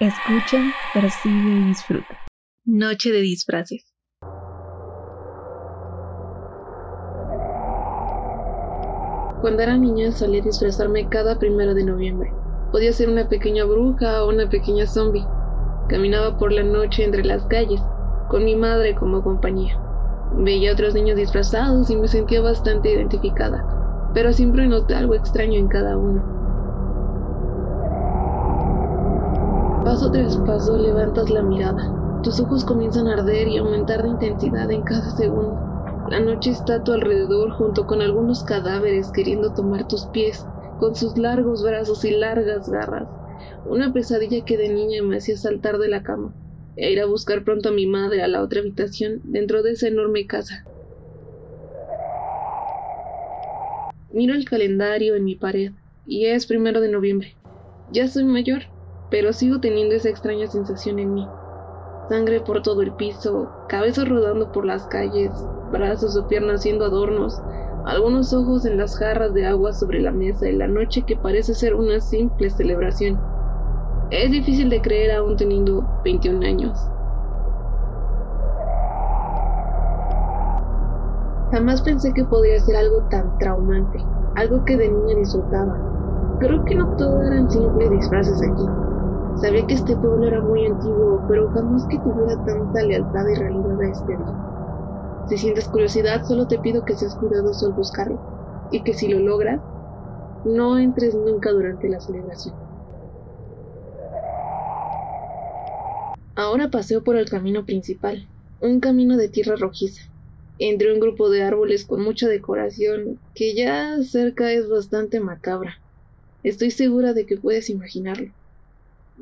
Escucha, percibe y disfruta. Noche de disfraces. Cuando era niña solía disfrazarme cada primero de noviembre. Podía ser una pequeña bruja o una pequeña zombie. Caminaba por la noche entre las calles, con mi madre como compañía. Veía a otros niños disfrazados y me sentía bastante identificada, pero siempre noté algo extraño en cada uno. Paso tras paso levantas la mirada. Tus ojos comienzan a arder y aumentar de intensidad en cada segundo. La noche está a tu alrededor junto con algunos cadáveres queriendo tomar tus pies con sus largos brazos y largas garras. Una pesadilla que de niña me hacía saltar de la cama e ir a buscar pronto a mi madre a la otra habitación dentro de esa enorme casa. Miro el calendario en mi pared y es primero de noviembre. Ya soy mayor pero sigo teniendo esa extraña sensación en mí. Sangre por todo el piso, cabezas rodando por las calles, brazos o piernas siendo adornos, algunos ojos en las jarras de agua sobre la mesa y la noche que parece ser una simple celebración. Es difícil de creer aún teniendo 21 años. Jamás pensé que podría ser algo tan traumante, algo que de niña disfrutaba. Creo que no todo eran simples disfraces aquí. Sabía que este pueblo era muy antiguo, pero jamás que tuviera tanta lealtad y realidad a este día. Si sientes curiosidad, solo te pido que seas cuidadoso al buscarlo, y que si lo logras, no entres nunca durante la celebración. Ahora paseo por el camino principal, un camino de tierra rojiza, entre un grupo de árboles con mucha decoración que ya cerca es bastante macabra. Estoy segura de que puedes imaginarlo.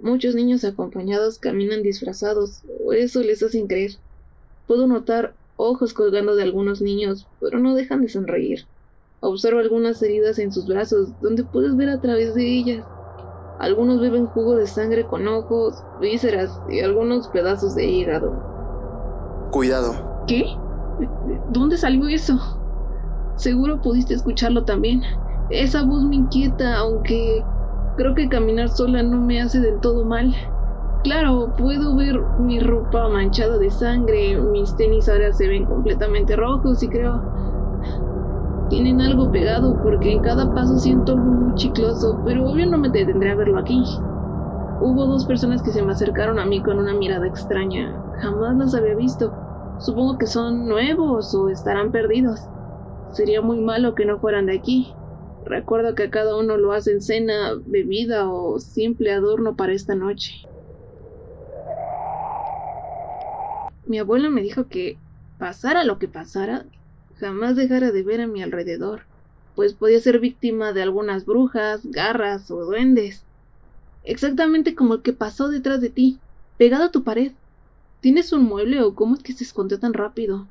Muchos niños acompañados caminan disfrazados, o eso les hacen creer. Puedo notar ojos colgando de algunos niños, pero no dejan de sonreír. Observo algunas heridas en sus brazos, donde puedes ver a través de ellas. Algunos beben jugo de sangre con ojos, vísceras y algunos pedazos de hígado. Cuidado. ¿Qué? ¿Dónde salió eso? Seguro pudiste escucharlo también. Esa voz me inquieta, aunque Creo que caminar sola no me hace del todo mal. Claro, puedo ver mi ropa manchada de sangre, mis tenis ahora se ven completamente rojos y creo... Tienen algo pegado porque en cada paso siento algo muy chicloso, pero obvio no me detendré a verlo aquí. Hubo dos personas que se me acercaron a mí con una mirada extraña. Jamás las había visto. Supongo que son nuevos o estarán perdidos. Sería muy malo que no fueran de aquí. Recuerdo que cada uno lo hace en cena, bebida o simple adorno para esta noche. Mi abuela me dijo que, pasara lo que pasara, jamás dejara de ver a mi alrededor, pues podía ser víctima de algunas brujas, garras o duendes. Exactamente como el que pasó detrás de ti, pegado a tu pared. ¿Tienes un mueble o cómo es que se escondió tan rápido?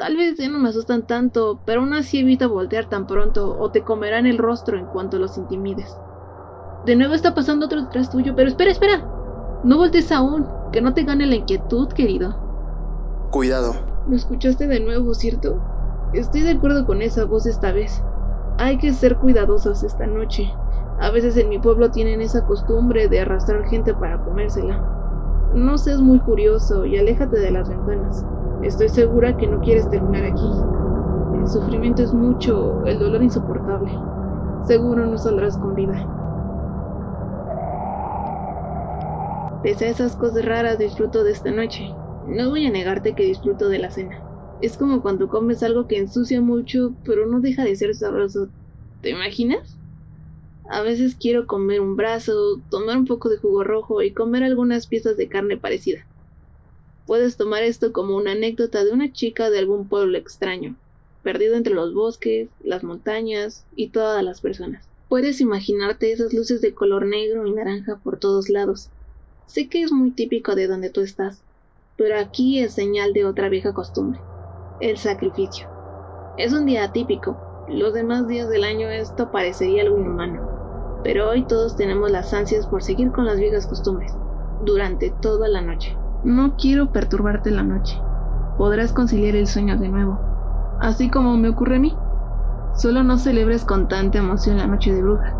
Tal vez ya no me asustan tanto, pero aún así evita voltear tan pronto o te comerán el rostro en cuanto los intimides. De nuevo está pasando otro detrás tuyo, pero espera, espera. No voltees aún, que no te gane la inquietud, querido. Cuidado. ¿Lo escuchaste de nuevo, cierto? Estoy de acuerdo con esa voz esta vez. Hay que ser cuidadosos esta noche. A veces en mi pueblo tienen esa costumbre de arrastrar gente para comérsela. No seas muy curioso y aléjate de las ventanas. Estoy segura que no quieres terminar aquí. El sufrimiento es mucho, el dolor insoportable. Seguro no saldrás con vida. Pese a esas cosas raras, disfruto de esta noche. No voy a negarte que disfruto de la cena. Es como cuando comes algo que ensucia mucho, pero no deja de ser sabroso. ¿Te imaginas? A veces quiero comer un brazo, tomar un poco de jugo rojo y comer algunas piezas de carne parecida. Puedes tomar esto como una anécdota de una chica de algún pueblo extraño, perdido entre los bosques, las montañas y todas las personas. Puedes imaginarte esas luces de color negro y naranja por todos lados. Sé que es muy típico de donde tú estás, pero aquí es señal de otra vieja costumbre, el sacrificio. Es un día atípico, los demás días del año esto parecería algo inhumano, pero hoy todos tenemos las ansias por seguir con las viejas costumbres, durante toda la noche. No quiero perturbarte la noche. Podrás conciliar el sueño de nuevo, así como me ocurre a mí. Solo no celebres con tanta emoción la noche de bruja.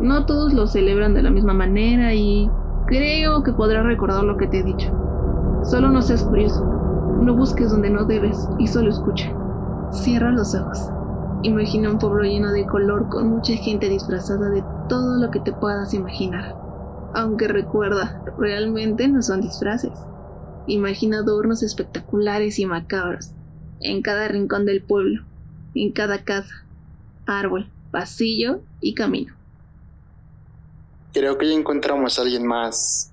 No todos lo celebran de la misma manera y Creo que podrás recordar lo que te he dicho. Solo no seas curioso. No busques donde no debes y solo escucha. Cierra los ojos. Imagina un pueblo lleno de color con mucha gente disfrazada de todo lo que te puedas imaginar. Aunque recuerda, realmente no son disfraces. Imagina adornos espectaculares y macabros en cada rincón del pueblo, en cada casa, árbol, pasillo y camino. Creo que ya encontramos a alguien más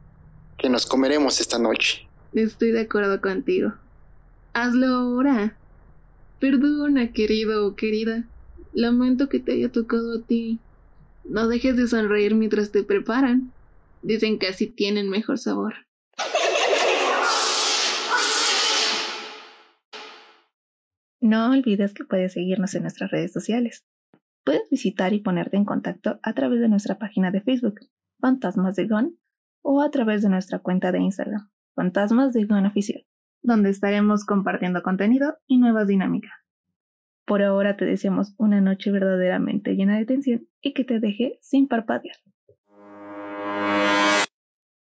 que nos comeremos esta noche. Estoy de acuerdo contigo. Hazlo ahora. Perdona, querido o querida. Lamento que te haya tocado a ti. No dejes de sonreír mientras te preparan. Dicen que así tienen mejor sabor. No olvides que puedes seguirnos en nuestras redes sociales. Puedes visitar y ponerte en contacto a través de nuestra página de Facebook, Fantasmas de Gon, o a través de nuestra cuenta de Instagram, Fantasmas de Gon Oficial, donde estaremos compartiendo contenido y nuevas dinámicas. Por ahora te deseamos una noche verdaderamente llena de tensión y que te deje sin parpadear.